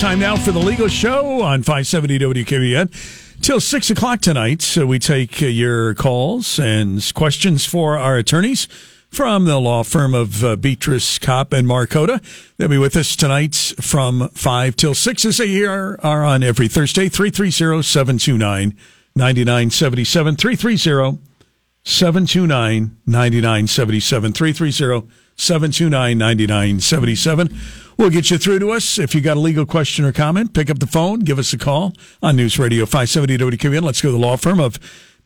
Time now for the legal show on 570 WKBN. Till 6 o'clock tonight, so we take uh, your calls and questions for our attorneys from the law firm of uh, Betras Kopp and Markota. They'll be with us tonight from 5 till 6 as they here are on every Thursday, 330 729 9977. 330 729 9977. 330 729 9977. We'll get you through to us. If you got a legal question or comment, pick up the phone, give us a call on News Radio 570 WKBN. Let's go to the law firm of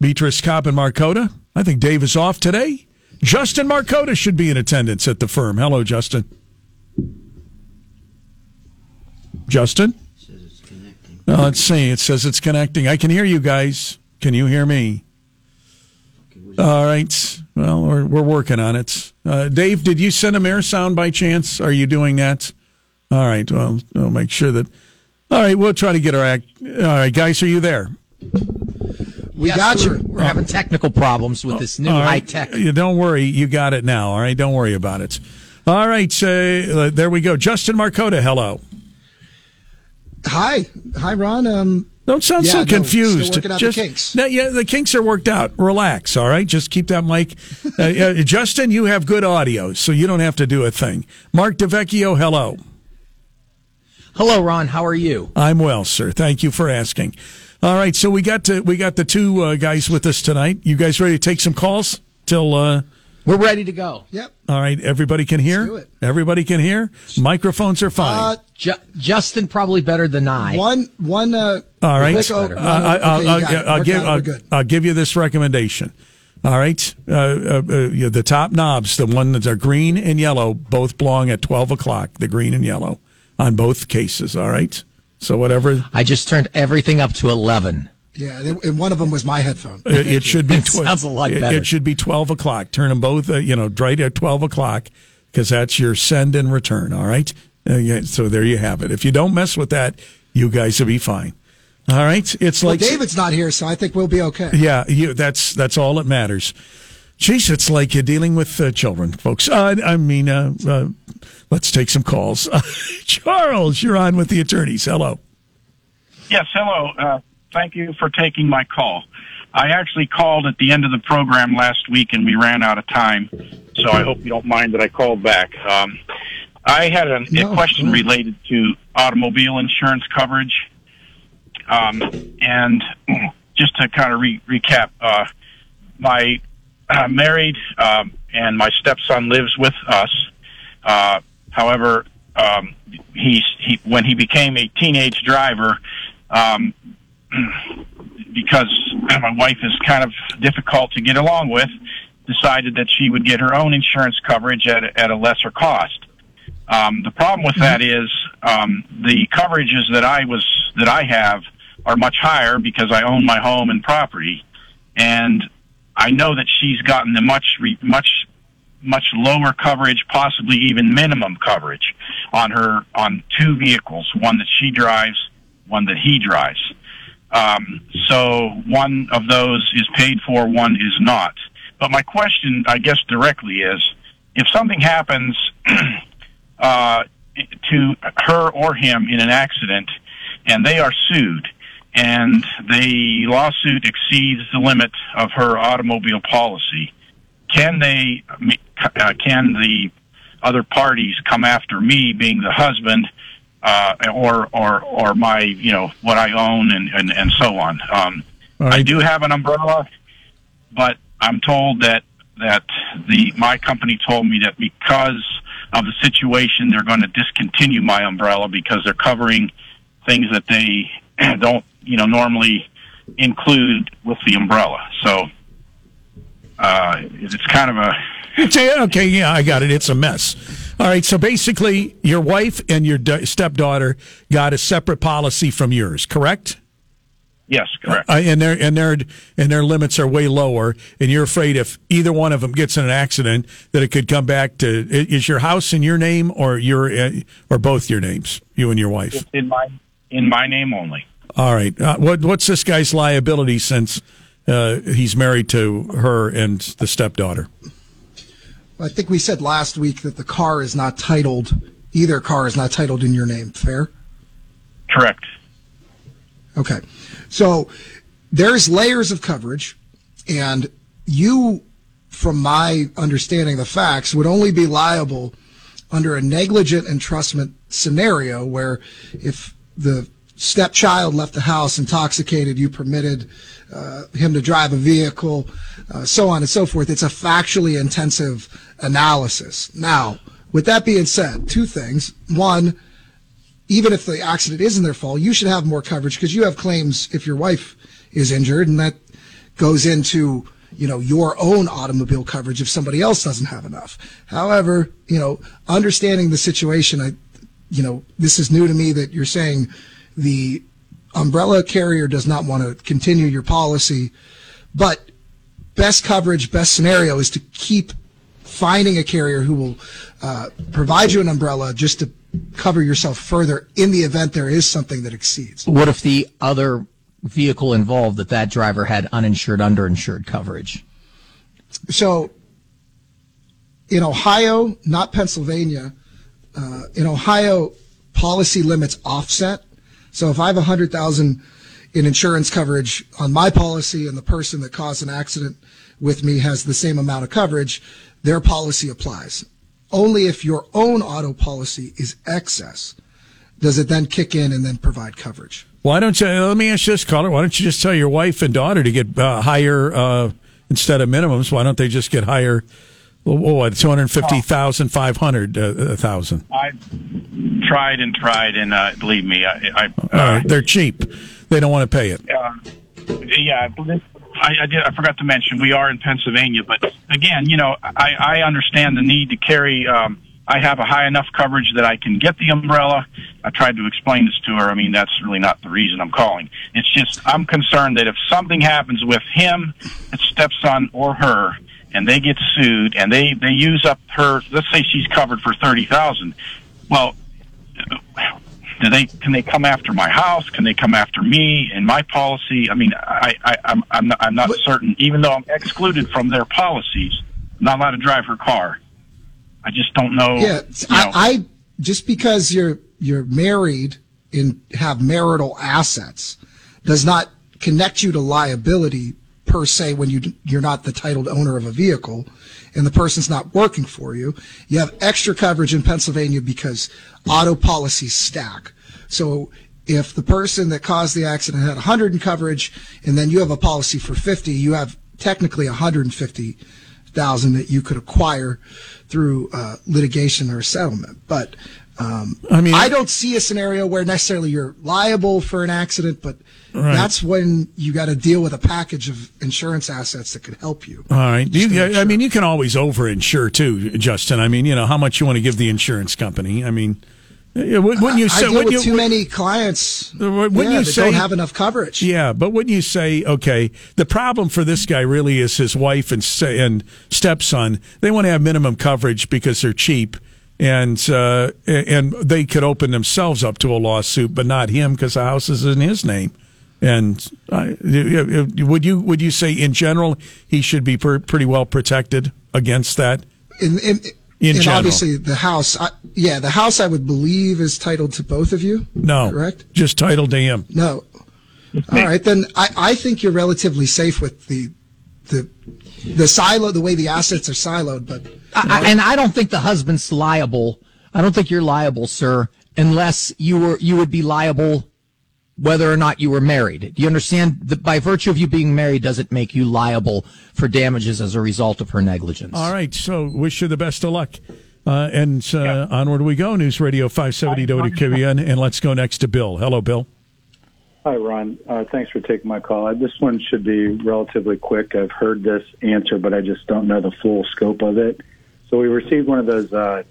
Betras Kopp and Markota. I think Dave is off today. Justin Markota should be in attendance at the firm. Hello, Justin. Justin? It Oh, uh, let's see. It says it's connecting. I can hear you guys. Can you hear me? All right. Well, we're, we're working on it. Uh, Dave, did you send a air sound by chance? Are you doing that? All right. Well, I'll make sure that. All right. We'll try to get our act. All right, guys, are you there? We yes, got we're, you. We're having technical problems with this new right. high tech. You don't worry. You got it now. All right. Don't worry about it. All right. Uh, there we go. Justin Markota. Hello. Hi. Hi, Ron. Um, don't sound yeah, so confused. No, Just, the kinks. No, yeah, the kinks are worked out. Relax, all right? Just keep that mic. uh, uh, Justin, you have good audio, so you don't have to do a thing. Mark DeVecchio, hello. Hello, Ron. How are you? I'm well, sir. Thank you for asking. All right, so we got to we got the two uh, guys with us tonight. You guys ready to take some calls till? We're ready to go. Yep. All right, everybody can hear. Everybody can hear. Microphones are fine. Uh, Ju- Justin probably better than I. One one. Uh, All right. Uh, I, will give I'll, I'll give you this recommendation. All right, uh, uh, uh, the top knobs, the ones that are green and yellow, both belong at twelve o'clock. The green and yellow on both cases. All right. So whatever. I just turned everything up to eleven. Yeah, and one of them was my headphone. It, it should be. Tw- sounds a lot better. It, it, should be twelve o'clock. Turn them both. Uh, you know, right at twelve o'clock because that's your send and return. All right. Uh, yeah, so there you have it. If you don't mess with that, you guys will be fine. All right. It's well, like David's not here, so I think we'll be okay. Yeah, you, that's that's all that matters. Jeez, it's like you're dealing with uh, children, folks. Uh, I mean, uh, uh let's take some calls. Charles, you're on with the attorneys. Hello. Yes, hello. Thank you for taking my call. I actually called at the end of the program last week, and we ran out of time. So I hope you don't mind that I called back. Um, I had a, no, a question no. related to automobile insurance coverage. Um, and just to kind of re- recap, uh, my uh, married um, and my stepson lives with us. Uh, however, um, he's he when he became a teenage driver, um, because my wife is kind of difficult to get along with, decided that she would get her own insurance coverage at at a lesser cost. Um, the problem with that is um, the coverages that I was that I have are much higher because I own my home and property, and I know that she's gotten the much much much lower coverage, possibly even minimum coverage, on her on two vehicles, one that she drives, one that he drives. Um, so one of those is paid for, one is not. But my question, I guess, directly is, if something happens uh, to her or him in an accident, and they are sued, and the lawsuit exceeds the limit of her automobile policy, can they? Uh, can the other parties come after me, being the husband, uh, or or or my you know what I own and and, and so on? Um, right. I do have an umbrella, but I'm told that that the my company told me that because of the situation, they're going to discontinue my umbrella because they're covering things that they don't, you know, normally include with the umbrella. So uh, it's kind of a okay. Yeah, I got it. It's a mess. All right. So basically, your wife and your stepdaughter got a separate policy from yours, correct? Yes, correct. Uh, and their and their and their limits are way lower, and you're afraid if either one of them gets in an accident that it could come back to is your house in your name or your uh, or both your names, you and your wife. It's in my in my name only. All right. Uh, what what's this guy's liability since uh, he's married to her and the stepdaughter? I think we said last week that the car is not titled. Either car is not titled in your name. Fair. Correct. Okay. So there's layers of coverage, and you, from my understanding of the facts, would only be liable under a negligent entrustment scenario where if the stepchild left the house intoxicated, you permitted uh, him to drive a vehicle, uh, so on and so forth. It's a factually intensive analysis. Now, with that being said, two things. One, even if the accident isn't their fault, you should have more coverage because you have claims if your wife is injured, and that goes into you know your own automobile coverage if somebody else doesn't have enough. However, you know, understanding the situation, I, you know, this is new to me that you're saying the umbrella carrier does not want to continue your policy, but best coverage, best scenario is to keep finding a carrier who will uh, provide you an umbrella just to cover yourself further in the event there is something that exceeds. What if the other vehicle involved that that driver had uninsured, underinsured coverage? So in Ohio, not Pennsylvania, uh, in Ohio, policy limits offset. So if I have a hundred thousand in insurance coverage on my policy and the person that caused an accident with me has the same amount of coverage, their policy applies. Only if your own auto policy is excess does it then kick in and then provide coverage. Why don't you? Let me ask this, caller. Why don't you just tell your wife and daughter to get uh, higher uh, instead of minimums? Why don't they just get higher? Well, what two hundred fifty thousand, five hundred uh, thousand? I've tried and tried, and uh, believe me, I, I uh, they're cheap. They don't want to pay it. Uh, yeah, I, I did. I forgot to mention we are in Pennsylvania, but again, you know, I, I understand the need to carry. Um, I have a high enough coverage that I can get the umbrella. I tried to explain this to her. I mean, that's really not the reason I'm calling. It's just I'm concerned that if something happens with him, his stepson, or her, and they get sued and they they use up her. Let's say she's covered for thirty thousand. Well, do they can they come after my house? Can they come after me and my policy? I mean, I, I I'm I'm not, I'm not certain. Even though I'm excluded from their policies, I'm not allowed to drive her car. I just don't know. Yeah, know. I, I just because you're you're married and have marital assets does not connect you to liability per se when you you're not the titled owner of a vehicle and the person's not working for you. You have extra coverage in Pennsylvania because auto policies stack. So if the person that caused the accident had 100 in coverage and then you have a policy for 50, you have technically 150,000 that you could acquire through uh, litigation or settlement. But um, I mean- I don't see a scenario where necessarily you're liable for an accident, but Right. that's when you got to deal with a package of insurance assets that could help you. All right. You, I mean, you can always overinsure too, Justin. I mean, you know how much you want to give the insurance company. I mean, wouldn't you I say? deal wouldn't with you, too many clients. Uh, wouldn't yeah, you say- don't have enough coverage? Yeah, but wouldn't you say, okay, the problem for this guy really is his wife and and stepson. They want to have minimum coverage because they're cheap, and uh, and they could open themselves up to a lawsuit, but not him because the house is in his name. And I, would you would you say in general he should be per, pretty well protected against that? In, in, In and general. obviously the house. I, yeah, the house I would believe is titled to both of you. No, correct. Just titled to him. No. All right, then I, I think you're relatively safe with the the the silo, the way the assets are siloed. But I, I- and I don't think the husband's liable. I don't think you're liable, sir, unless you were you would be liable whether or not you were married. Do you understand that by virtue of you being married doesn't make you liable for damages as a result of her negligence? All right. So wish you the best of luck. Uh, and uh, onward we go. News Radio 570 WKBN. And let's go next to Bill. Hello, Bill. Hi, Ron. Uh, thanks for taking my call. Uh, This one should be relatively quick. I've heard this answer, but I just don't know the full scope of it. So we received one of those uh,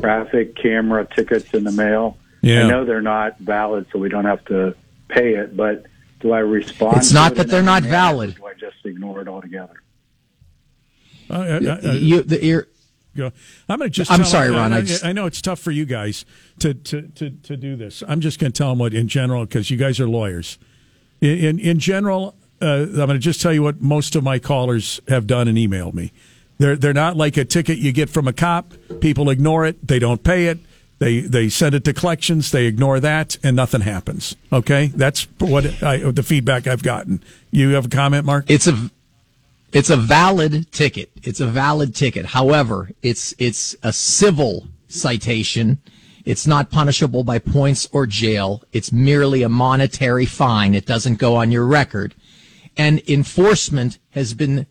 traffic camera tickets in the mail. Yeah. I know they're not valid, so we don't have to pay it. But do I respond? It's not it that they're not valid. Do I just ignore it altogether? Uh, uh, uh, you, the, you're, go. I'm going to just. I'm tell sorry, him- Ron, I, I I, just- I know it's tough for you guys to to to, to do this. I'm just going to tell them what in general because you guys are lawyers. In in, in general, uh, I'm going to just tell you what most of my callers have done and emailed me. They're they're not like a ticket you get from a cop. People ignore it. They don't pay it. They They they send it to collections. They ignore that, and nothing happens. Okay, that's what I, the feedback I've gotten. You have a comment, Mark? It's a it's a valid ticket. It's a valid ticket. However, it's it's a civil citation. It's not punishable by points or jail. It's merely a monetary fine. It doesn't go on your record. And enforcement has been,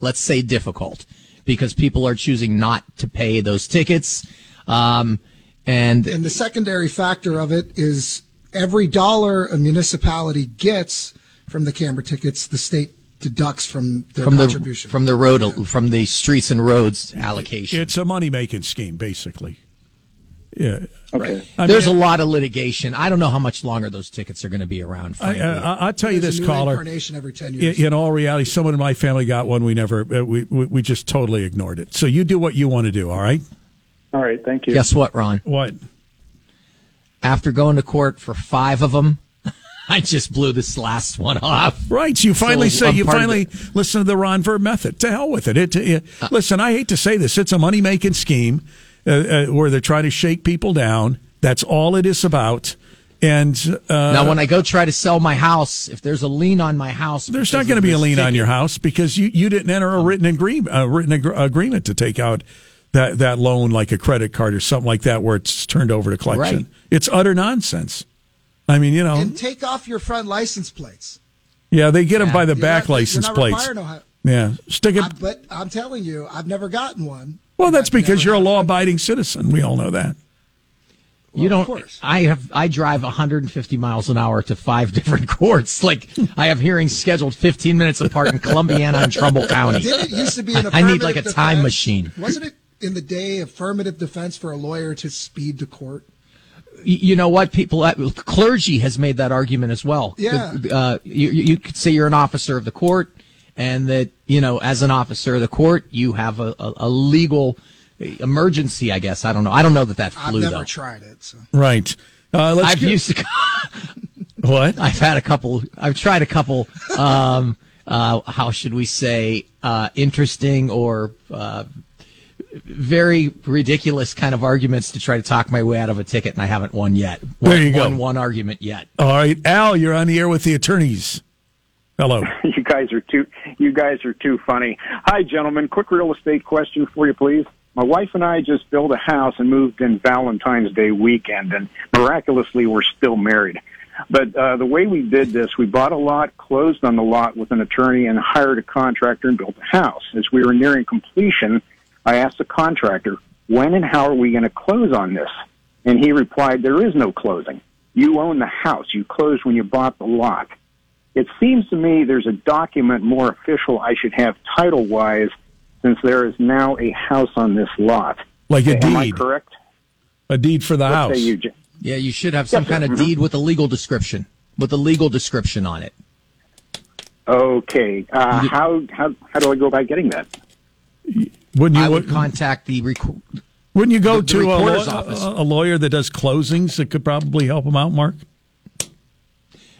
let's say, difficult because people are choosing not to pay those tickets. Um, and And the secondary factor of it is every dollar a municipality gets from the camera tickets, the state deducts from their from the contribution. from the road from the streets and roads allocation. It's a money making scheme, basically. Yeah. Okay. I There's mean, a lot of litigation. I don't know how much longer those tickets are going to be around. I, Frankly. I, I'll tell you There's this, a new caller. incarnation every 10 In, years. in all reality, someone in my family got one. We never, uh, we, we we just totally ignored it. So you do what you want to do. All right. All right. Thank you. Guess what, Ron? What? After going to court for five of them, I just blew this last one off. Right. You finally So say you finally listen to the Ron Verb method. To hell with it. It. it Uh, listen, I hate to say this. It's a money making scheme uh, uh, where they're trying to shake people down. That's all it is about. And uh, now, when I go try to sell my house, if there's a lien on my house, there's not going to be a lien on your house because you, you didn't enter a written agreement a written ag- agreement to take out that that loan like a credit card or something like that where it's turned over to collection. Right. It's utter nonsense. I mean, you know, and take off your front license plates. yeah, they get them by the You're back not- license plates. required Yeah, stick it. I, but I'm telling you, I've never gotten one. Well, that's I've because you're a law-abiding citizen. We all know that. You Well, of don't. course. I have. I drive 150 miles an hour to five different courts. Like I have hearings scheduled 15 minutes apart in Columbiana and Trumbull County. Didn't it used to be an I need like a affirmative time machine. Wasn't it in the day affirmative defense for a lawyer to speed to court? Y- you know what people uh, clergy has made that argument as well Yeah. uh, you, you could say you're an officer of the court and that you know as an officer of the court you have a, a, a legal emergency i guess i don't know i don't know that that I've flew never though tried it. So. Right. Uh, let's i've get- used to what? i've had a couple i've tried a couple um uh how should we say uh interesting or uh very ridiculous kind of arguments to try to talk my way out of a ticket, and I haven't won yet. Won, There you go. won one argument yet. All right, Al, you're on the air with the attorneys. Hello. You guys are too you guys are too funny. Hi gentlemen, quick real estate question for you please. My wife and I just built a house and moved in Valentine's Day weekend and miraculously we're still married. But uh, the way we did this, we bought a lot, closed on the lot with an attorney, and hired a contractor and built a house. As we were nearing completion, I asked the contractor, when and how are we going to close on this? And he replied, there is no closing. You own the house. You closed when you bought the lot. It seems to me there's a document more official I should have title wise since there is now a house on this lot. Like a Am I deed. correct? A deed for the What house. you, Yeah, you should have some Yes, sir. kind of deed with a legal description, with a legal description on it. Okay. Uh, how, how, how do I go about getting that? Wouldn't you? I would contact the rec- wouldn't you go the- the to a, law- office. a lawyer that does closings that could probably help him out, Mark?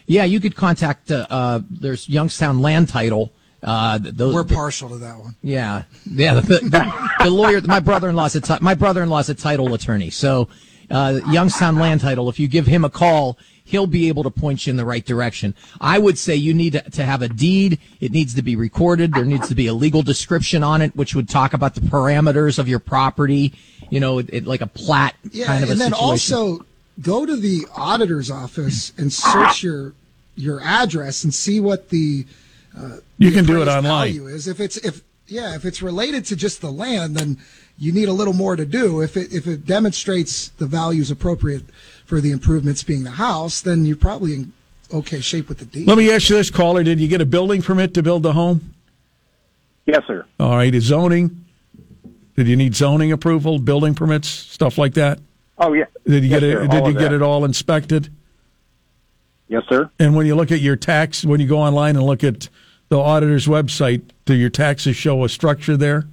Yeah, you could contact. Uh, uh, there's Youngstown Land Title. Uh, those, We're partial to that one. yeah, yeah. The, the, the lawyer, my brother-in-law's a ti- my brother-in-law's a title attorney. So, uh, Youngstown Land Title. If you give him a call, he'll be able to point you in the right direction. I would say you need to, to have a deed. It needs to be recorded. There needs to be a legal description on it, which would talk about the parameters of your property. You know, it, it, like a plat Yeah, kind of a and then situation. also go to the auditor's office and search your your address and see what the uh, You can do it appraised online. value is. If it's if yeah, if it's related to just the land, then you need a little more to do. If it if it demonstrates the values appropriate for the improvements being the house, then you're probably in okay shape with the deed. Let me ask you this, caller: Did you get a building permit to build the home? Yes, sir. All right, is zoning? Did you need zoning approval, building permits, stuff like that? Oh, yeah. Did you Yes, get it? sir, Did you get that. it all inspected? Yes, sir. And when you look at your tax, when you go online and look at the auditor's website, do your taxes show a structure there?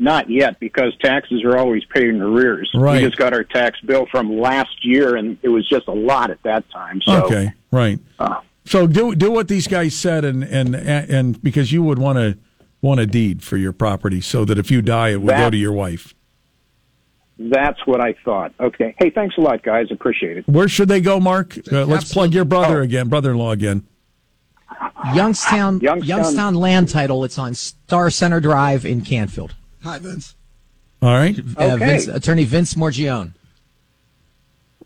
Not yet, because taxes are always paid in arrears. Right. We just got our tax bill from last year, and it was just a lot at that time. So, okay, right. uh, So do do what these guys said, and and and because you would want to want a deed for your property, so that if you die, it would go to your wife. That's what I thought. Okay. Hey, thanks a lot, guys. Appreciate it. Where should they go, Mark? Uh, let's plug your brother Oh. again, brother-in-law again. Youngstown, Youngstown- Youngstown land title. It's on Starr Centre Drive in Canfield. Hi, Vince. All right. Uh, Okay. Vince, attorney Vince Morgione.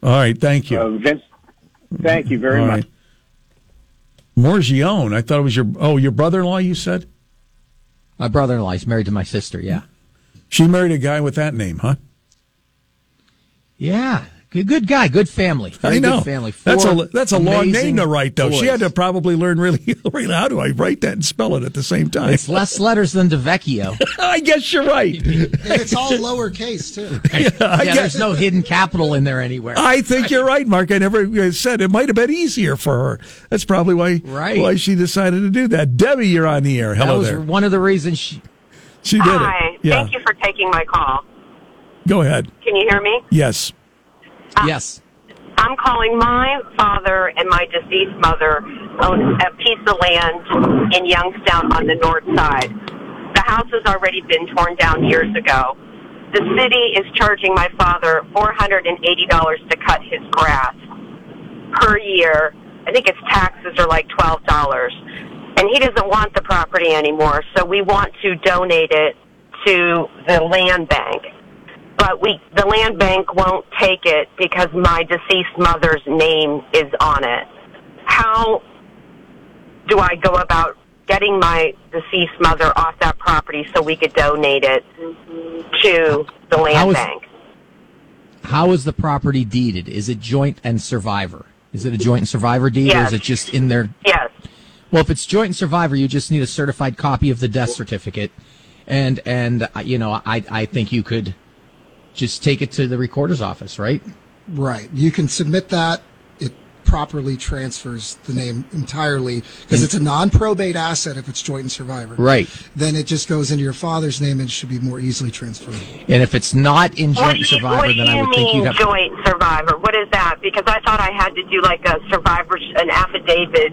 All right. Thank you. Uh, Vince, thank you very All much. right. Morgione. I thought it was your oh your brother-in-law. You said My brother-in-law. He's married to my sister. Yeah. she married a guy with that name, huh? Yeah. Good, good guy. Good family. Very I know. Good family. that's a that's a long name to write though. She had to probably learn really, really how do I write that and spell it at the same time. It's less letters than DeVecchio. I guess you're right. It's all lowercase, too. I yeah, guess- there's no hidden capital in there anywhere. I think you're right, Mark. I never uh, said it might have been easier for her. That's probably why Right. why she decided to do that. Debbie, you're on the air. that was there. one of the reasons she. She did Hi. it. Yeah. Thank you for taking my call. Go ahead. Can you hear me? Yes. Uh, yes. I'm calling my father and my deceased mother own a piece of land in Youngstown on the north side. The house has already been torn down years ago. The city is charging my father $480 to cut his grass per year. I think its taxes are like $12. And he doesn't want the property anymore, so we want to donate it to the land bank. But we the land bank won't take it because my deceased mother's name is on it. How do I go about getting my deceased mother off that property so we could donate it to the land is- bank? How is the property deeded? Is it joint and survivor? Is it a joint and survivor deed, or is it just in there? Yes. Well, if it's joint and survivor, you just need a certified copy of the death certificate, and and uh, you know, I I think you could just take it to the recorder's office, right? Right. You can submit that. It properly transfers the name entirely because it's a non-probate asset if it's joint and survivor. Right. Then it just goes into your father's name and should be more easily transferred. And if it's not in What joint do and you, survivor, what do then I you would think mean you'd have to. joint survivor? What is that? Because I thought I had to do like a survivor, an affidavit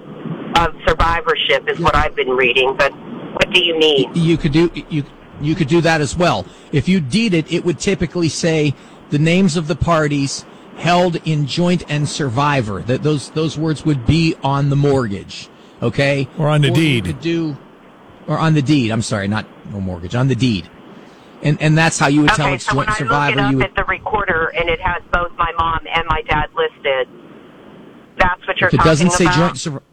of survivorship is what I've been reading. But what do you mean? you could do you you could do that as well. If you deed it, it would typically say the names of the parties held in joint and survivor. That those those words would be on the mortgage, okay? Or on the you deed. could do or on the deed. I'm sorry, not no mortgage, on the deed. And and that's how you would tell Okay, it's so when joint I and look survivor. it up You would, at the recorder and it has both my mom and my dad listed, that's what you're if it doesn't say about. joint survivor.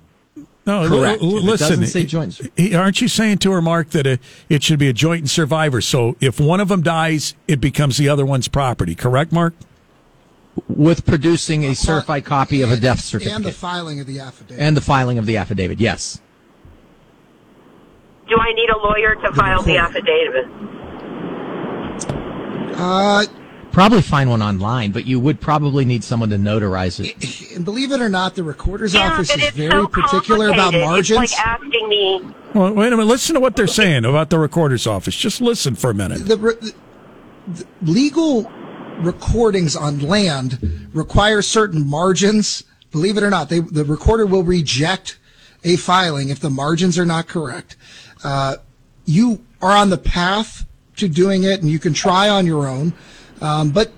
No, Correct. l- l- If it listen. doesn't say joint- aren't you saying to her, Mark, that it, it should be a joint and survivor? So if one of them dies, it becomes the other one's property. Correct, Mark? with producing a certified copy of a death certificate And the filing of the affidavit. and the filing of the affidavit. Yes. Do I need a lawyer to file the affidavit? uh, Probably find one online, but you would probably need someone to notarize it. and believe it or not, the recorder's Yeah, office is very so particular about margins. It's like asking me. Well, wait a minute. Listen to what they're saying about the recorder's office. Just listen for a minute. the, re- the legal recordings on land require certain margins. Believe it or not, they, the recorder will reject a filing if the margins are not correct. Uh, you are on the path to doing it, and you can try on your own, um, but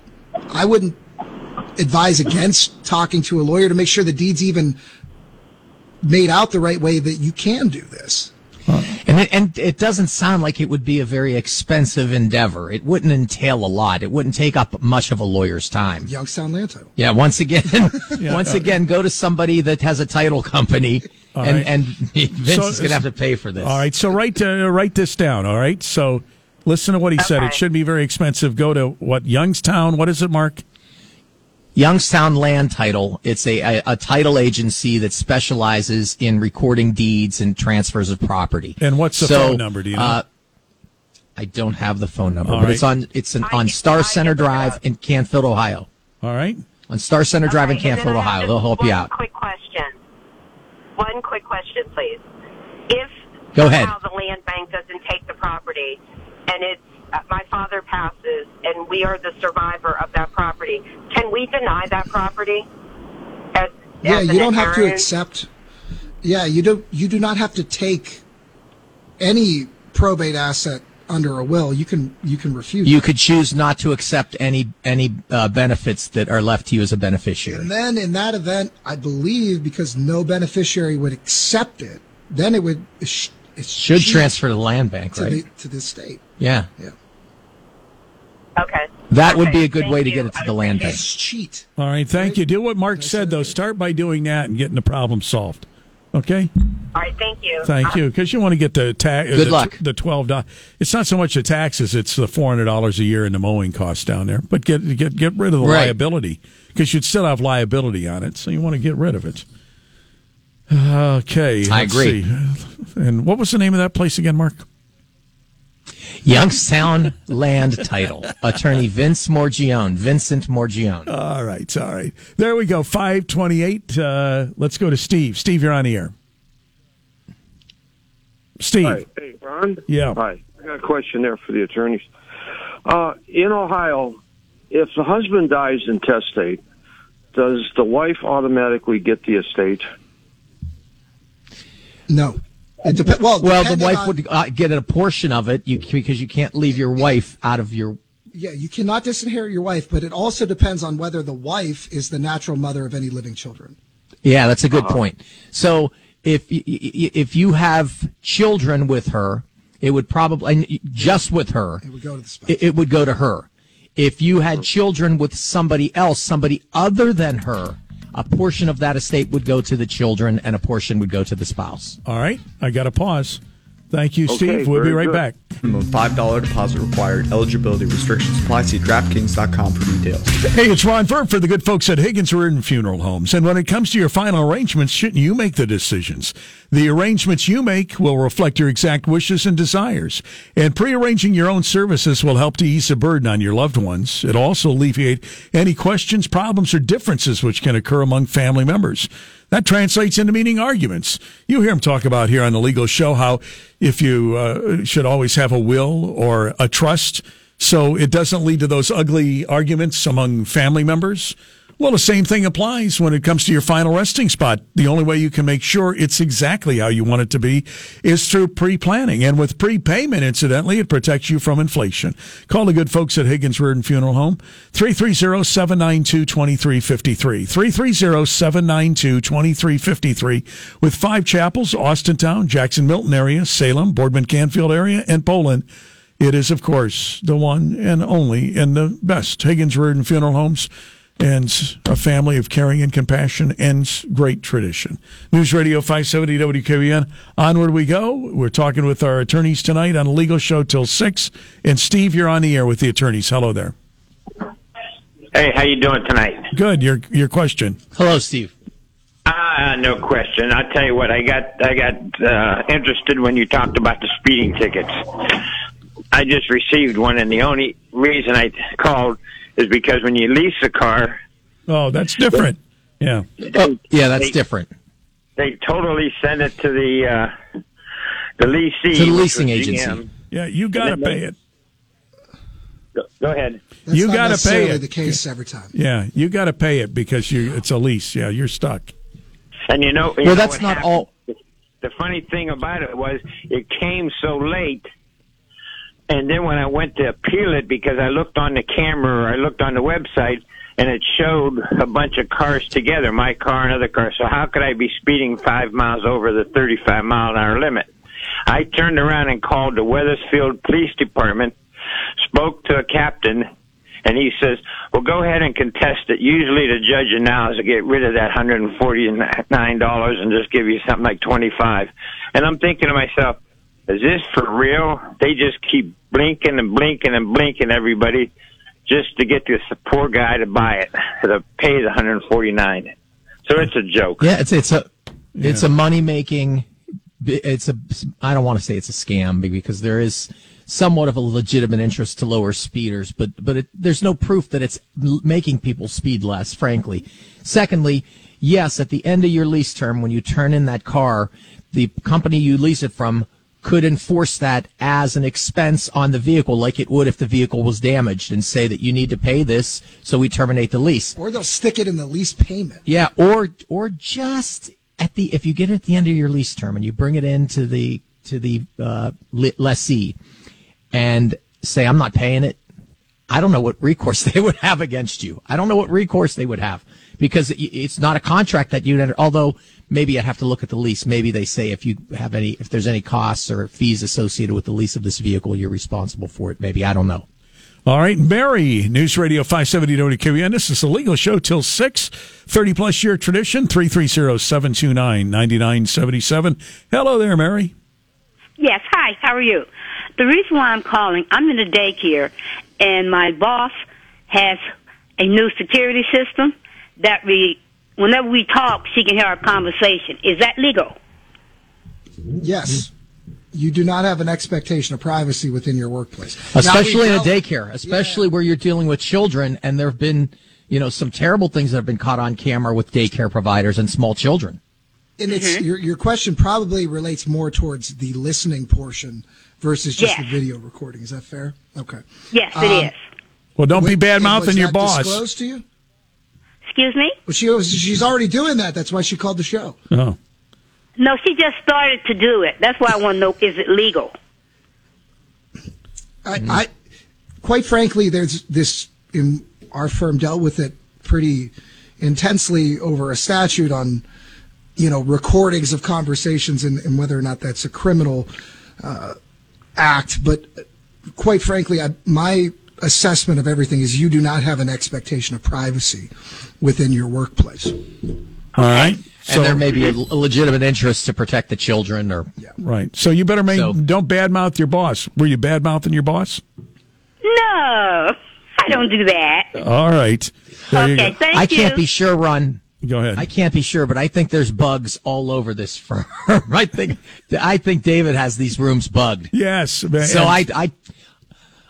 I wouldn't advise against talking to a lawyer to make sure the deed's even made out the right way that you can do this. And it, and it doesn't sound like it would be a very expensive endeavor. It wouldn't entail a lot. It wouldn't take up much of a lawyer's time. Youngstown land title. Yeah, once again, once again, go to somebody that has a title company, and right. and Vince So- is going to have to pay for this. All right. So write uh, write this down. All right. So listen to what he said. It shouldn't be very expensive. Go to what Youngstown. What is it, Mark? Youngstown Land Title. It's a, a, a title agency that specializes in recording deeds and transfers of property. And what's the So, phone number? Do you know? uh, I don't have the phone number, All but right. it's on it's an, on Star I Center can look it Drive in Canfield, Ohio. All right. On Starr Centre Drive in Canfield, then I have Ohio. They'll help you out. Quick question. One quick question, please. If Go ahead. somehow the land bank doesn't take the property, and it's uh, my father passes, and we are the survivor of that property, can we deny that property? As, Yeah, as you don't have to accept. Yeah, you do. You do not have to take any probate asset under a will, you can you can refuse. You that. could choose not to accept any any uh, benefits that are left to you as a beneficiary. And then in that event, I believe because no beneficiary would accept it, then it would it sh- it Should transfer to the land bank, to right? the to the state. Yeah. Yeah, Okay. That would Okay, be a good thank way to you. get it to the land bank. it's cheat. All right, thank you. Do what Mark said, though. Start by doing that and getting the problem solved. Okay? All right. Thank you. Thank you. Uh, because you want to get the tax. Good the, luck. The twelve dollars. It's not so much the taxes; it's the four hundred dollars a year in the mowing costs down there. But get get get rid of the Right. liability because you'd still have liability on it, so you want to get rid of it. Okay, I agree. see. And what was the name of that place again, Mark? Youngstown Land Title. Attorney Vince Morgione. Vincent Morgione. All right, all right. There we go. Five twenty-eight. Uh, let's go to Steve. Steve, you're on the air. Steve. Hi. Hey, Ron? Yeah. Hi. I got a question there for the attorneys. Uh, in Ohio, if the husband dies intestate, does the wife automatically get the estate? No, it dep- well, Well, the wife on- would uh, get a portion of it you, because you can't leave your wife out of your. Yeah, you cannot disinherit your wife, but it also depends on whether the wife is the natural mother of any living children. Yeah, that's a good Uh-huh. point. So if if you have children with her, it would probably and just with her. It would go to the spouse. it, it would go to her. If you had children with somebody else, somebody other than her, a portion of that estate would go to the children and a portion would go to the spouse. All right, I got to pause. Thank you, Okay, Steve. We'll be right good. back. Minimum $5 deposit required. Eligibility restrictions apply. See DraftKings.com for details. Hey, it's Ron Verb for the good folks at Higgins Reardon Funeral Homes. And when it comes to your final arrangements, shouldn't you make the decisions? The arrangements you make will reflect your exact wishes and desires. And pre-arranging your own services will help to ease the burden on your loved ones. It also alleviate any questions, problems, or differences which can occur among family members. That translates into meaning arguments. You hear him talk about here on the legal show how if you uh, should always have a will or a trust so it doesn't lead to those ugly arguments among family members. Well, the same thing applies when it comes to your final resting spot. The only way you can make sure it's exactly how you want it to be is through pre-planning. And with prepayment, incidentally, it protects you from inflation. Call the good folks at Higgins Reardon Funeral Home, 330-792-2353. 330-792-2353 with five chapels, Austintown, Jackson Milton area, Salem, Boardman Canfield area, and Poland. It is, of course, the one and only and the best Higgins Reardon Funeral Homes and a family of caring and compassion ends great tradition. News Radio 570 WKBN. Onward we go. We're talking with our attorneys tonight on a legal show till 6. And Steve, you're on the air with the attorneys. Hello there. Hey, how you doing tonight? Good. Your your question. Hello, Steve. Ah, no question. I'll tell you what. I got I got uh, interested when you talked about the speeding tickets. I just received one, and the only reason I called is because when you lease a car, Oh, that's different. Yeah. Oh, yeah, that's They- different. they totally send it to the uh, the leasee, To the leasing agency. Yeah, you got to pay it. Go, go ahead. That's You gotta pay it. the case every time. Yeah, you got to pay it because you it's a lease. Yeah, you're stuck. And you know, you Well, know that's not happened? all. The funny thing about it was it came so late. And then when I went to appeal it, because I looked on the camera, or I looked on the website, and it showed a bunch of cars together, my car and other cars. So how could I be speeding five miles over the 35 mile an hour limit? I turned around and called the Weathersfield Police Department, spoke to a captain, and he says, "Well, go ahead and contest it. Usually, the judge allows to get rid of that hundred and just give you something like twenty five. And I'm thinking to myself, is this for real? They just keep blinking and blinking and blinking everybody just to get this poor guy to buy it to pay the hundred and forty nine. So it's a joke. Yeah, it's it's a it's a money making. It's a I don't want to say it's a scam because there is somewhat of a legitimate interest to lower speeders, but but it, there's no proof that it's making people speed less. Frankly, secondly, yes, at the end of your lease term, when you turn in that car, the company you lease it from could enforce that as an expense on the vehicle, like it would if the vehicle was damaged, and say that you need to pay this, so we terminate the lease. Or they'll stick it in the lease payment. Yeah, or or just at the if you get it at the end of your lease term and you bring it into the to the uh, lessee, and say, I'm not paying it, I don't know what recourse they would have against you. I don't know what recourse they would have because it's not a contract that you'd enter. Although maybe I'd have to look at the lease. Maybe they say if you have any, if there's any costs or fees associated with the lease of this vehicle, you're responsible for it. Maybe I don't know. All right, Mary, News Radio 570 WKBN. This is a legal show till 6. 30 plus year tradition, 330-729-9977. Hello there, Mary. Yes, hi, how are you? The reason why I'm calling, I'm in a daycare, and my boss has a new security system that we, whenever we talk, she can hear our conversation. Is that legal? Yes. You do not have an expectation of privacy within your workplace, especially in a daycare, especially yeah. where you're dealing with children, and there have been, you know, some terrible things that have been caught on camera with daycare providers and small children. And it's mm-hmm. your your question probably relates more towards the listening portion versus just yes. the video recording. Is that fair? Okay. Yes, it um, is. Well, don't be bad mouthing your boss. Disclosed to you? Excuse me? Well, she was, she's already doing that. That's why she called the show. Oh. No, she just started to do it. That's why I want to know: is it legal? I, I, quite frankly, there's this. In our firm dealt with it pretty intensely over a statute on, you know, recordings of conversations and, and whether or not that's a criminal uh, act. But quite frankly, I, my assessment of everything is you do not have an expectation of privacy within your workplace. All right. And so, there may be a, legitimate interest to protect the children or yeah. right. So you better make so, don't badmouth your boss. Were you badmouthing your boss? No. I don't do that. All right. There okay, thank I you. can't be sure, Ron. Go ahead. I can't be sure, but I think there's bugs all over this firm. I think I think David has these rooms bugged. Yes. Man. So I I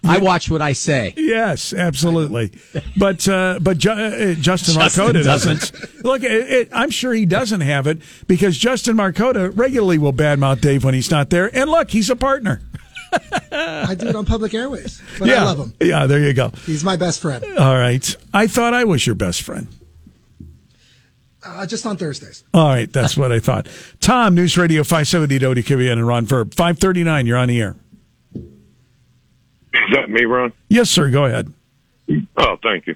I watch what I say. Yes, absolutely. But uh, but Ju- uh, Justin, Justin Markota doesn't. doesn't. Look, it, it, I'm sure he doesn't have it because Justin Markota regularly will badmouth Dave when he's not there. And look, he's a partner. I do it on public airways, but yeah. I love him. Yeah, there you go. He's my best friend. All right. I thought I was your best friend. Uh, just on Thursdays. All right, that's what I thought. Tom, News Radio 570 WKBN and Ron Verb. 539, you're on the air. Is that me, Ron? Yes, sir. Go ahead. Oh, thank you.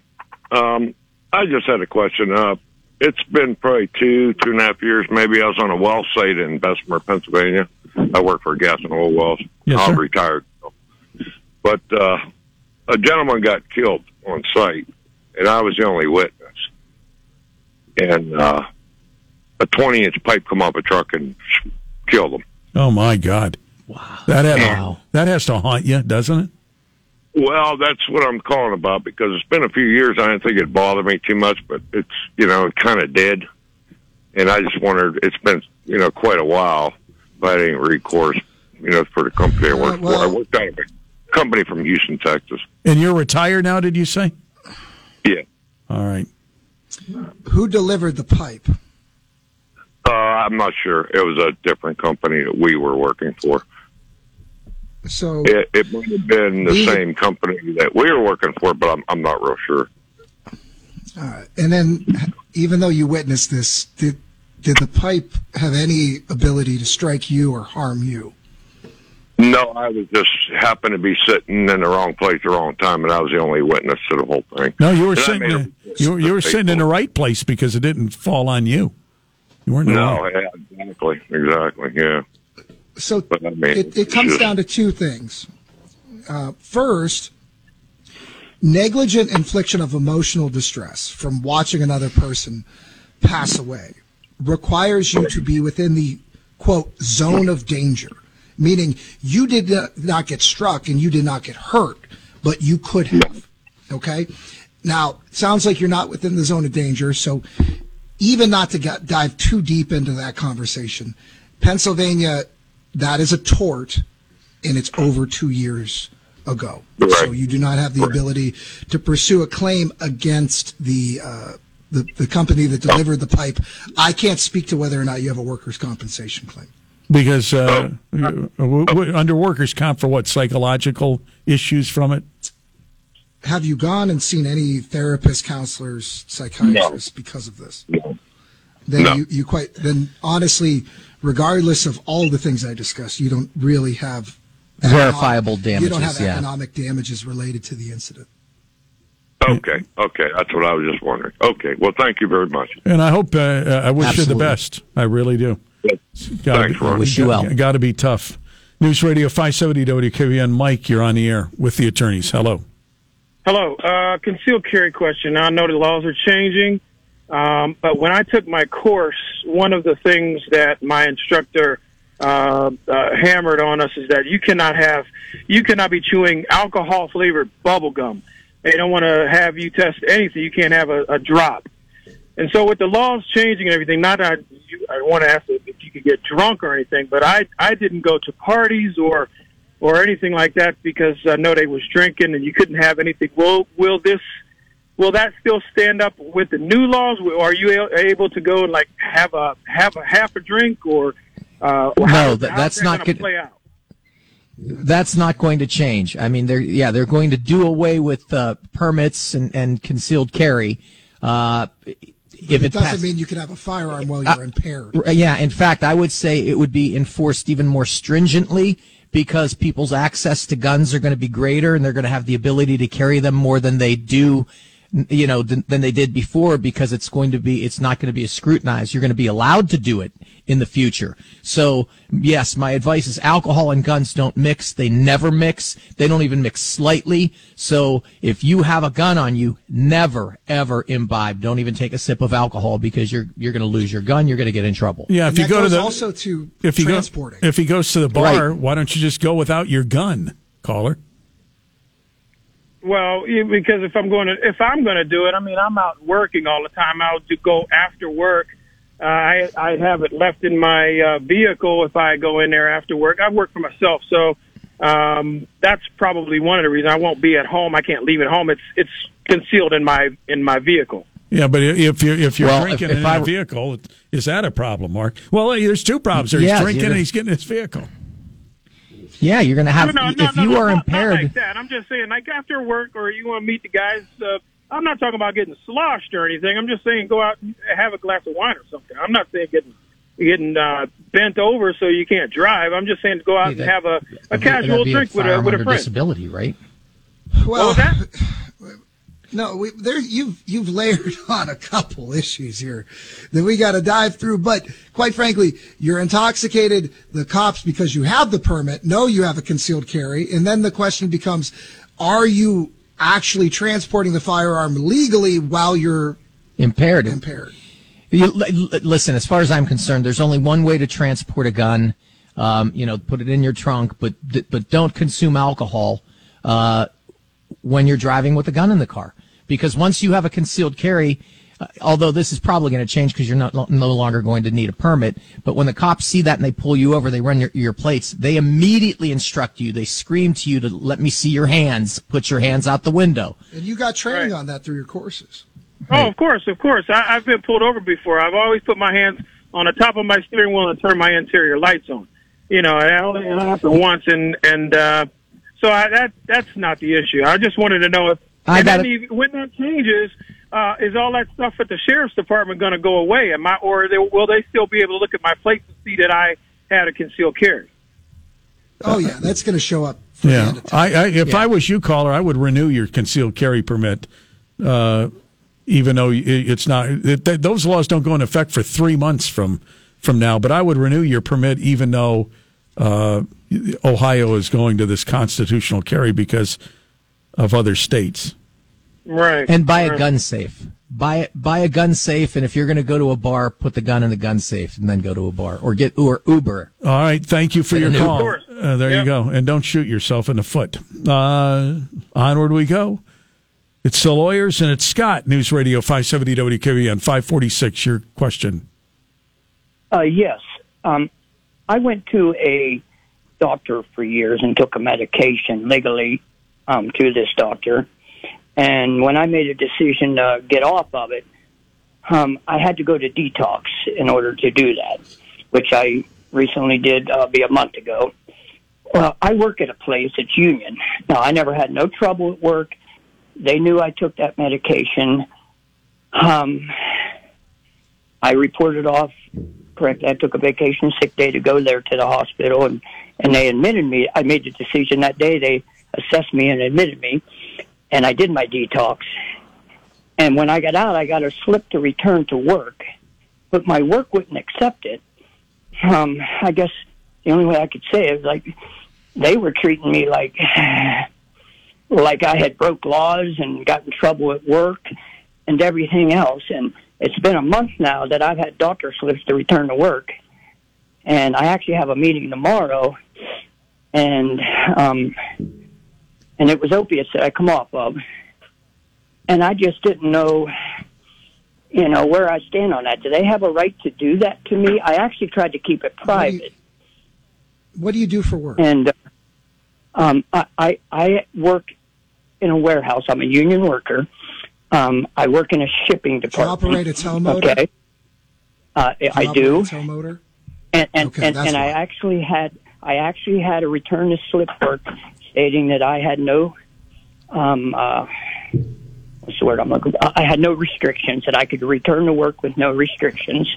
Um, I just had a question. Uh, it's been probably two, two and a half years. Maybe I was on a well site in Bessemer, Pennsylvania. I work for gas and oil wells. Yes, I'm sir. retired. But uh, a gentleman got killed on site, and I was the only witness. And uh, a 20 inch pipe come off a truck and killed him. Oh, my God. Wow. That has, wow. that has to haunt you, doesn't it? Well, that's what I'm calling about because it's been a few years. I didn't think it bothered me too much, but it's you know it kind of did, and I just wondered. It's been you know quite a while. but I had any recourse, you know, for the company I worked uh, well, for. I worked out of a company from Houston, Texas. And you're retired now? Did you say? Yeah. All right. Who delivered the pipe? Uh, I'm not sure. It was a different company that we were working for. So it, it might have been the same company that we were working for, but I'm, I'm not real sure. Uh, and then, even though you witnessed this, did did the pipe have any ability to strike you or harm you? No, I was just happened to be sitting in the wrong place at the wrong time, and I was the only witness to the whole thing. No, you were and sitting. In, you, you were sitting in the right place because it didn't fall on you. You weren't. No, yeah, exactly, exactly, yeah. So I mean, it, it, comes down to two things. Uh, first, negligent infliction of emotional distress from watching another person pass away requires you to be within the quote zone of danger, meaning you did not get struck and you did not get hurt, but you could have. Okay. Now, sounds like you're not within the zone of danger. So even not to get, dive too deep into that conversation, Pennsylvania that is a tort, and it's over two years ago. Right. So you do not have the right. ability to pursue a claim against the, uh, the the company that delivered the pipe. I can't speak to whether or not you have a workers' compensation claim. Because uh, w- w- under workers' comp for what psychological issues from it? Have you gone and seen any therapists, counselors, psychiatrists no. because of this? No. Then no. you, you quite then honestly regardless of all the things I discussed, you don't really have verifiable damages. You don't have. Yeah. economic damages related to the incident. Okay, okay, that's what I was just wondering. Okay, well, thank you very much. And I hope, uh, uh, I wish you the best. I really do. Thanks, Ron. Wish you well. Got to be tough. News Radio 570 WKBN. Mike, you're on the air with the attorneys. Hello. Hello. Uh, concealed carry question. Now, I know the laws are changing, um, but when I took my course, one of the things that my instructor uh, uh, hammered on us is that you cannot have, you cannot be chewing alcohol flavored bubble gum. They don't want to have you test anything. You can't have a, a drop. And so with the laws changing and everything, not that you, I want to ask if you could get drunk or anything, but I I didn't go to parties or or anything like that because I know they was drinking and you couldn't have anything. Will will this will that still stand up with the new laws? Are you able to go and like have a have a half a drink or uh, No, how's- that- that's that not gonna play out? That's not going to change. I mean, they're yeah, they're going to do away with uh, permits and, and concealed carry. Uh, if it it, doesn't pass- mean you can have a firearm while Uh, you're impaired. Yeah, in fact, I would say it would be enforced even more stringently because people's access to guns are going to be greater and they're going to have the ability to carry them more than they do you know than, than they did before because it's going to be it's not going to be as scrutinized. You're going to be allowed to do it in the future. So yes my advice is alcohol and guns don't mix. They never mix. They don't even mix slightly. So if you have a gun on you never ever imbibe. Don't even take a sip of alcohol because you're you're going to lose your gun. You're going to get in trouble. Yeah, if And you go to the also to if he transporting. Go, if he goes to the bar, Right. why don't you just go without your gun, caller? Well, because if I'm going to if I'm going to do it, I mean I'm out working all the time. I'll do go after work. Uh, I I have it left in my uh, vehicle if I go in there after work. I work for myself, so um, that's probably one of the reasons I won't be at home. I can't leave it home. It's it's concealed in my in my vehicle. Yeah, but if you're if you're Well, drinking if- if in I a vehicle, is that a problem, Mark? Well, there's two problems. There. He's Yeah, drinking you're- and he's getting his vehicle. Yeah, you're going to have. no, no, if no, you no, are not, impaired, not like that. I'm just saying, like after work, or you want to meet the guys. Uh, I'm not talking about getting sloshed or anything. I'm just saying go out and have a glass of wine or something. I'm not saying getting getting uh, bent over so you can't drive. I'm just saying to go out Hey, and have a, a casual be drink with a with a friend. disability, right? Well, What was that? no, we, there you've you've layered on a couple issues here that we got to dive through. But quite frankly, you're intoxicated. The cops, because you have the permit, know you have a concealed carry, and then the question becomes: Are you actually transporting the firearm legally while you're Impaired. impaired? You, listen, as far as I'm concerned, there's only one way to transport a gun. Um, you know, put it in your trunk, but but don't consume alcohol uh, when you're driving with a gun in the car. Because once you have a concealed carry, uh, although this is probably going to change because you're not no longer going to need a permit, but when the cops see that and they pull you over, they run your, your plates, they immediately instruct you. They scream to you to let me see your hands. Put your hands out the window. And you got training on that through your courses. Oh, of course, of course. I, I've been pulled over before. I've always put my hands on the top of my steering wheel and turn my interior lights on. You know, and I only happened once, and and uh, so I, that that's not the issue. I just wanted to know if I and got then it. when that changes, uh, is all that stuff at the sheriff's department going to go away? Am I, or they, will they still be able to look at my plates and see that I had a concealed carry? Oh yeah, that's going to show up. For the Yeah, end of time. I, I if Yeah. I was you, caller, I would renew your concealed carry permit, uh, even though it- it's not. It, th- those laws don't go into effect for three months from from now. But I would renew your permit, even though uh, Ohio is going to this constitutional carry because of other states. Right. And buy a gun safe. Buy it. Buy a gun safe, and if you're going to go to a bar, put the gun in the gun safe, and then go to a bar or get or Uber. All right, thank you for your call. Uh, there you go, and don't shoot yourself in the foot. Uh, onward we go. It's the lawyers and it's Scott News Radio 570 WKBN 546. Your question. Uh, yes. Um, I went to a doctor for years and took a medication legally um, to this doctor. And when I made a decision to get off of it, um, I had to go to detox in order to do that, which I recently did uh, be a month ago. Well, I work at a place that's union. Now, I never had no trouble at work. They knew I took that medication. Um, I reported off correct. I took a vacation sick day to go there to the hospital and and they admitted me. I made the decision that day. They assessed me and admitted me, and I did my detox. And when I got out, I got a slip to return to work, but my work wouldn't accept it. Um, I guess the only way I could say it is like they were treating me like like I had broke laws and got in trouble at work and everything else. And it's been a month now that I've had doctor slips to return to work, and I actually have a meeting tomorrow, and um, and it was opiates that I come off of, and I just didn't know. You know where I stand on that. Do they have a right to do that to me? I actually tried to keep it private. What do you do for work? And uh, um, I, I I work in a warehouse. I'm a union worker. Um, I work in a shipping Do you department. operate a tow motor? Okay. Uh, you I do. a tow motor? And and, Okay, and, and I actually had I actually had a return to slip work stating that I had no um uh what's the word I'm looking for? I had no restrictions that I could return to work with no restrictions,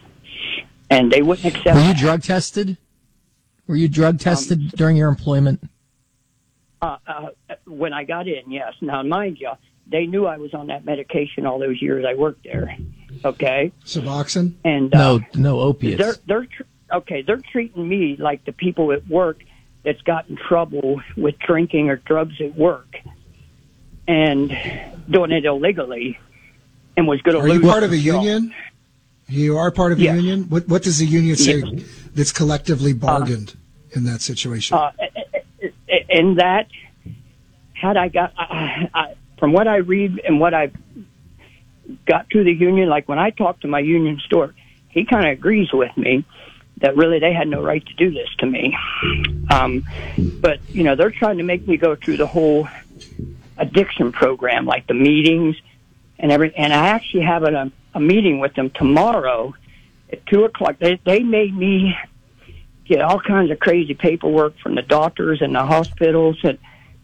and they wouldn't accept. Were you drug tested? Were you drug tested during your employment? uh, uh, when I got in, yes. Now, mind you, they knew I was on that medication all those years I worked there. Okay, Suboxone? and uh, No, no opiates. they're they're tr- okay. They're treating me like the people at work that's got in trouble with drinking or drugs at work, and doing it illegally, and was going to Are you part of a job. union? You are part of a union? What What does the union say that's collectively bargained in that situation? Uh, and that had I got I, I, from what I read and what I've got to the union, like when I talk to my union store, he kind of agrees with me that really they had no right to do this to me. Um, but you know, they're trying to make me go through the whole addiction program, like the meetings and every. And I actually have a, a meeting with them tomorrow at two o'clock. They they made me get all kinds of crazy paperwork from the doctors and the hospitals and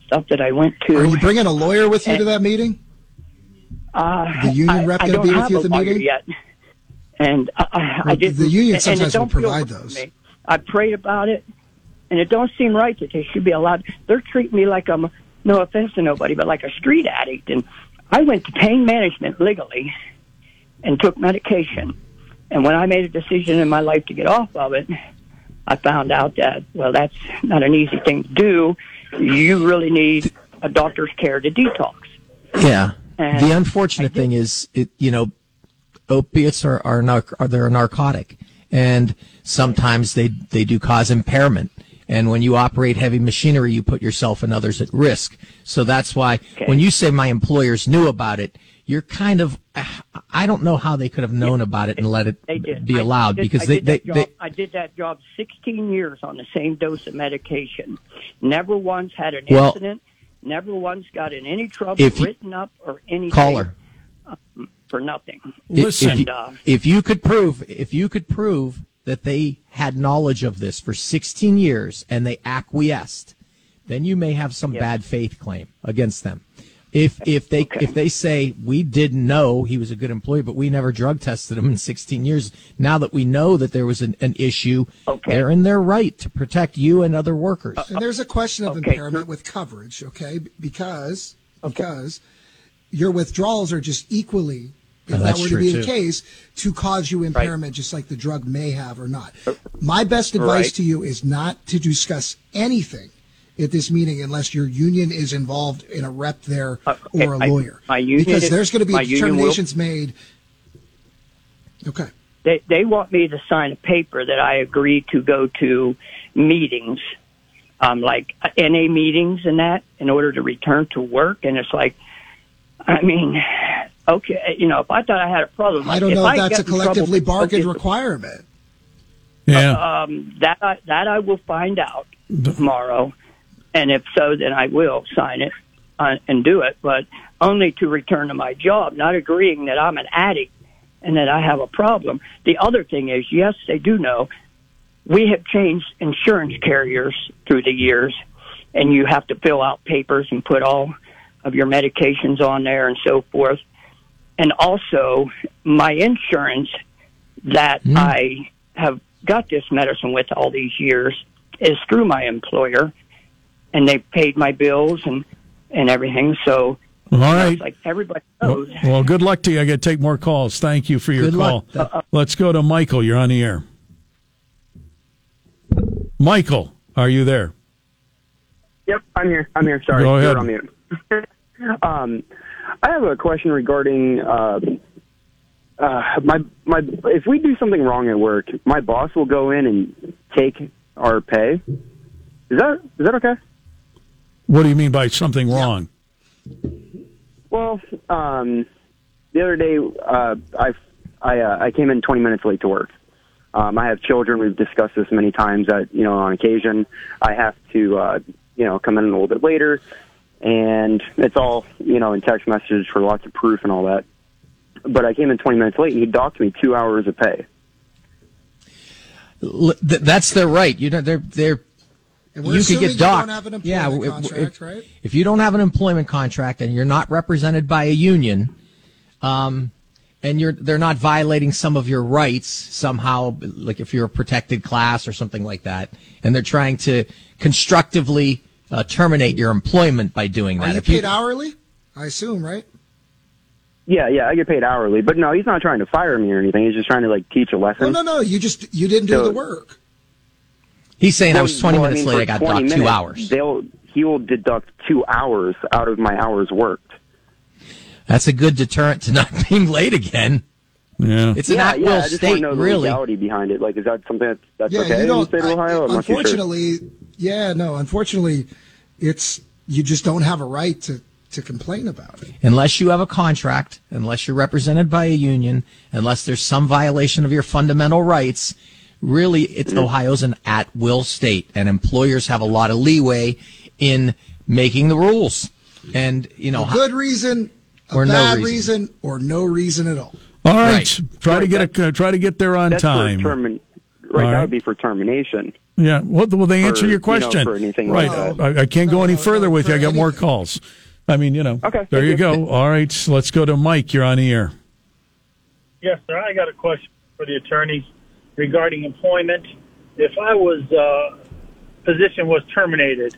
stuff that I went to. Are you bringing a lawyer with you to that meeting? Uh, The union I, rep gonna be with you at the meeting? yet, and I, I, I Well, didn't. the union and- and it sometimes will don't feel provide those. I prayed about it, and it don't seem right that they should be allowed. They're treating me like I'm. No offense to nobody, but like a street addict. And I went to pain management legally, and took medication. And when I made a decision in my life to get off of it, I found out that well, that's not an easy thing to do. You really need a doctor's care to detox. Yeah. And the unfortunate thing is, it you know, opiates are are, narc- are they're a narcotic, and sometimes they they do cause impairment. And when you operate heavy machinery, you put yourself and others at risk. So that's why when you say my employers knew about it, you're kind of I don't know how they could have known about it and let it be allowed did- because I they, did they, that job, they I did that job 16 years on the same dose of medication. Never once had an Well- incident. Never once got in any trouble, If written up or anything. Caller. um, for nothing. If- And, if, uh, if you could prove if you could prove that they had knowledge of this for 16 years and they acquiesced, then you may have some bad faith claim against them. If if they if they say we didn't know he was a good employee, but we never drug tested him in 16 years, now that we know that there was an, an issue, they're in their right to protect you and other workers. And there's a question of Okay. impairment with coverage, okay? Because because your withdrawals are just equally, if Oh, that were to true, be the case, to cause you impairment, just like the drug may have or not. My best advice Right. to you is not to discuss anything at this meeting unless your union is involved in a rep there okay, or a lawyer. my union because is- there's going to be my union will- determinations made. Okay. they they want me to sign a paper that I agree to go to meetings, um, like NA meetings and that, in order to return to work. And it's like, I mean, okay, you know, if I thought I had a problem, I don't if know if I that's a got trouble- collectively bargained okay, requirement. Yeah. um, that I, that I will find out tomorrow, and if so, then I will sign it uh, and do it, but only to return to my job, not agreeing that I'm an addict and that I have a problem. The other thing is, yes, they do know we have changed insurance carriers through the years, and you have to fill out papers and put all of your medications on there and so forth. And also, my insurance that I have got this medicine with all these years is through my employer, and they paid my bills and and everything. So All you know, right. it's like everybody knows. Well, good luck to you. I got to take more calls. Thank you for your Good call. luck. Let's go to Michael. You're on the air. Michael, are you there? Yep, I'm here. I'm here. Sorry, Go You're ahead. on mute. um, I have a question regarding uh, uh, my my. If we do something wrong at work, my boss will go in and take our pay. Is that is that okay? What do you mean by something wrong? Well, um, the other day, uh, I I uh, I came in 20 minutes late to work. Um, I have children. We've discussed this many times. That you know, on occasion, I have to uh, you know come in a little bit later, and it's all you know in text message for lots of proof and all that. But I came in 20 minutes late, and he docked me two hours of pay. L- th- that's their right. You know, they're they're. We're you could assuming get you don't docked. have an yeah, if- contract, if, right? if you don't have an employment contract and you're not represented by a union, um, and you're they're not violating some of your rights somehow, like if you're a protected class or something like that, and they're trying to constructively uh, terminate your employment by doing Are that. you if you, paid hourly? I assume, right? Yeah, yeah, I get paid hourly, but no, he's not trying to fire me or anything. He's just trying to like teach a lesson. No, no, no. You just you didn't do So- the work. He's saying I was 20 well, minutes mean, late. I got 20 docked two hours. They'll he will deduct two hours out of my hours worked. That's a good deterrent to not being late again. Yeah, It's an yeah, at will I just want state, to know the really. legality behind it. Like, is that something that's, that's Yeah, okay you in the state of Ohio? I'm not sure. unfortunately, yeah, no. Unfortunately, it's you just don't have a right to to complain about it. unless you have a contract, unless you're represented by a union, unless there's some violation of your fundamental rights, really, it's Ohio's an at will state, and employers have a lot of leeway in making the rules. And you know, a good reason, a Or no bad reason. reason. or no reason at all. All right. Try to get a, uh, try to get there on That's time. for termin- All right, right. that would be for termination. Yeah. Well, well they answer For, your you know, question. for right. like I, I can't go any further with you. I got more calls. I mean, you know. Okay. There you go. All right. so let's go to Mike. You're on the air. Yes, sir. I got a question for the attorneys regarding employment. If I was uh, position was terminated,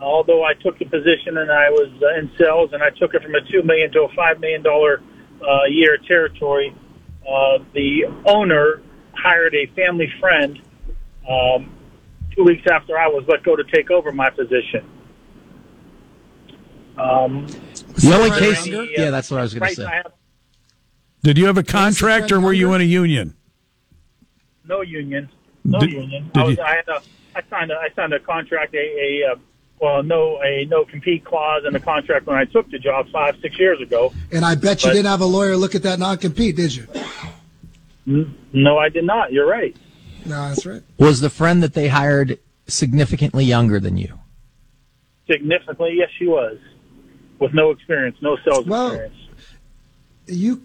although I took the position and I was uh, in sales and I took it from a two million to a five million dollar uh, year territory, uh, the owner hired a family friend um, two weeks after I was let go to take over my position. Um, the only case, the, uh, yeah, that's what I was going to say. Have Did you have a contract or were you in a union? No union. No Did- union. did I, was, you- I had a, I signed a, I signed a contract, a, a uh, well, no, a no compete clause in the contract when I took the job five, six years ago. And I bet you But- didn't have a lawyer look at that non compete, did you? No, I did not. You're right. No, that's right. Was the friend that they hired significantly younger than you? Significantly, yes, she was, with no experience, no sales Well- experience. You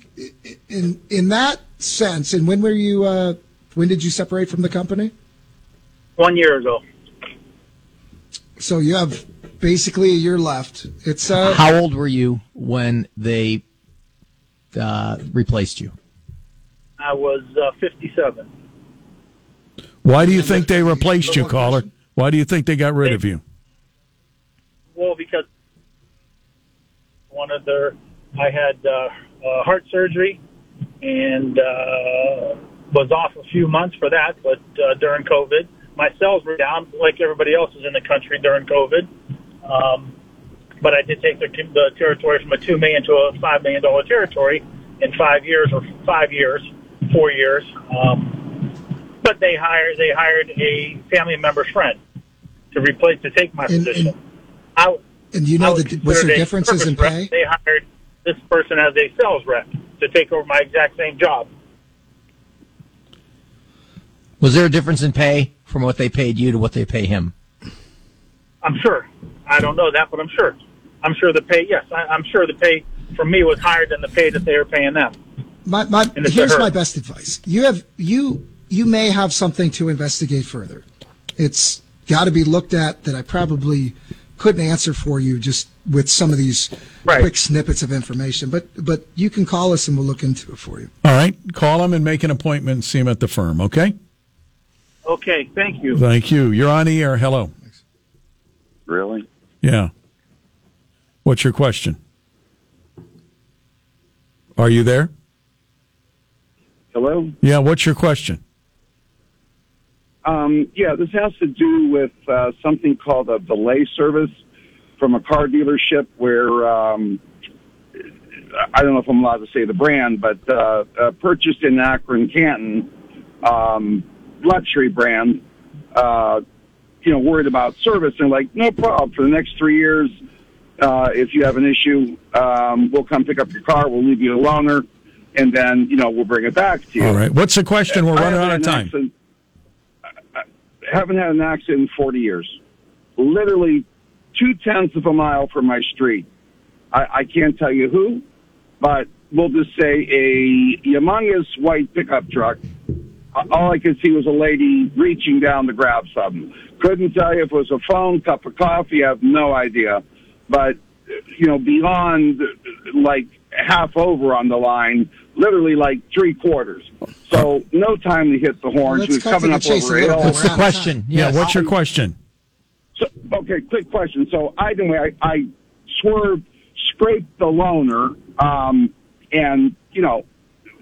in in that sense. And when were you? Uh, when did you separate from the company? One year ago. So you have basically a year left. It's uh, How old were you when they uh, replaced you? I was uh, 57. Why do you think they replaced you, caller? Why do you think they got rid of you? Well, because one of their, I had uh, uh, heart surgery and uh, was off a few months for that. But uh, during COVID, my cells were down like everybody else is in the country during COVID. Um, but I did take the, the territory from a two million to a five million dollar territory in five years or five years, four years. Um, but they hired they hired a family member's friend to replace to take my And- position. I, and you know was the was considered there differences in service rep. pay? They hired this person as a sales rep to take over my exact same job. Was there a difference in pay from what they paid you to what they pay him? I'm sure. I don't know that, but I'm sure. I'm sure the pay. Yes, I, I'm sure the pay for me was higher than the pay that they were paying them. My, my, here's my best advice. You have you you may have something to investigate further. It's got to be looked at that I probably couldn't answer for you just with some of these quick snippets of information. But but you can call us and we'll look into it for you. All right. Call them and make an appointment and see them at the firm, okay? Okay, thank you. Thank you. You're on the air. Hello. Really? Yeah. What's your question? Are you there? Hello? Yeah, what's your question? Um, yeah, this has to do with uh, something called a valet service from a car dealership where um, I don't know if I'm allowed to say the brand, but uh, uh, purchased in Akron, Canton, um, luxury brand. Uh, you know, worried about service and like, no problem. For the next three years, uh, if you have an issue, um, we'll come pick up your car. We'll leave you a loaner, and then you know we'll bring it back to you. All right. What's the question? We're running out of time. accident- haven't had an accident in 40 years. Literally two tenths of a mile from my street. I, I can't tell you who, but we'll just say a humongous white pickup truck. All I could see was a lady reaching down to grab something. Couldn't tell you if it was a phone, cup of coffee. I have no idea. But, you know, beyond like half over on the line, literally like three quarters. So no time to hit the horns. Let's she was coming up chase over a a hill. What's the We're out of question? Yeah, Yes. what's your question? So, okay, quick question. So either way, I, I swerved, scraped the loaner, um, and you know,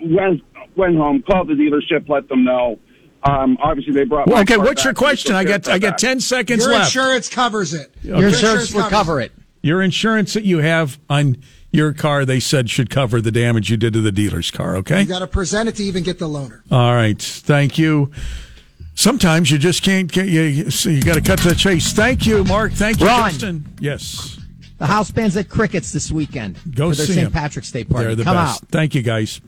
went went home, called the dealership, let them know. Um, obviously, they brought. Well, my okay, what's your question? I care got I got ten seconds Your left. insurance covers it. Your insurance will covers cover it. Your insurance that you have on your car, they said should cover the damage you did to the dealer's car. Okay. You got to present it to even get the loaner. All right. Thank you. Sometimes you just can't get you. So you got to cut to the chase. Thank you, Mark. Thank you, Ron. Justin. Yes. The house band's at Crickets this weekend Go for their see St. 'em. Patrick's Day party. They're the Come best. out. Thank you, guys.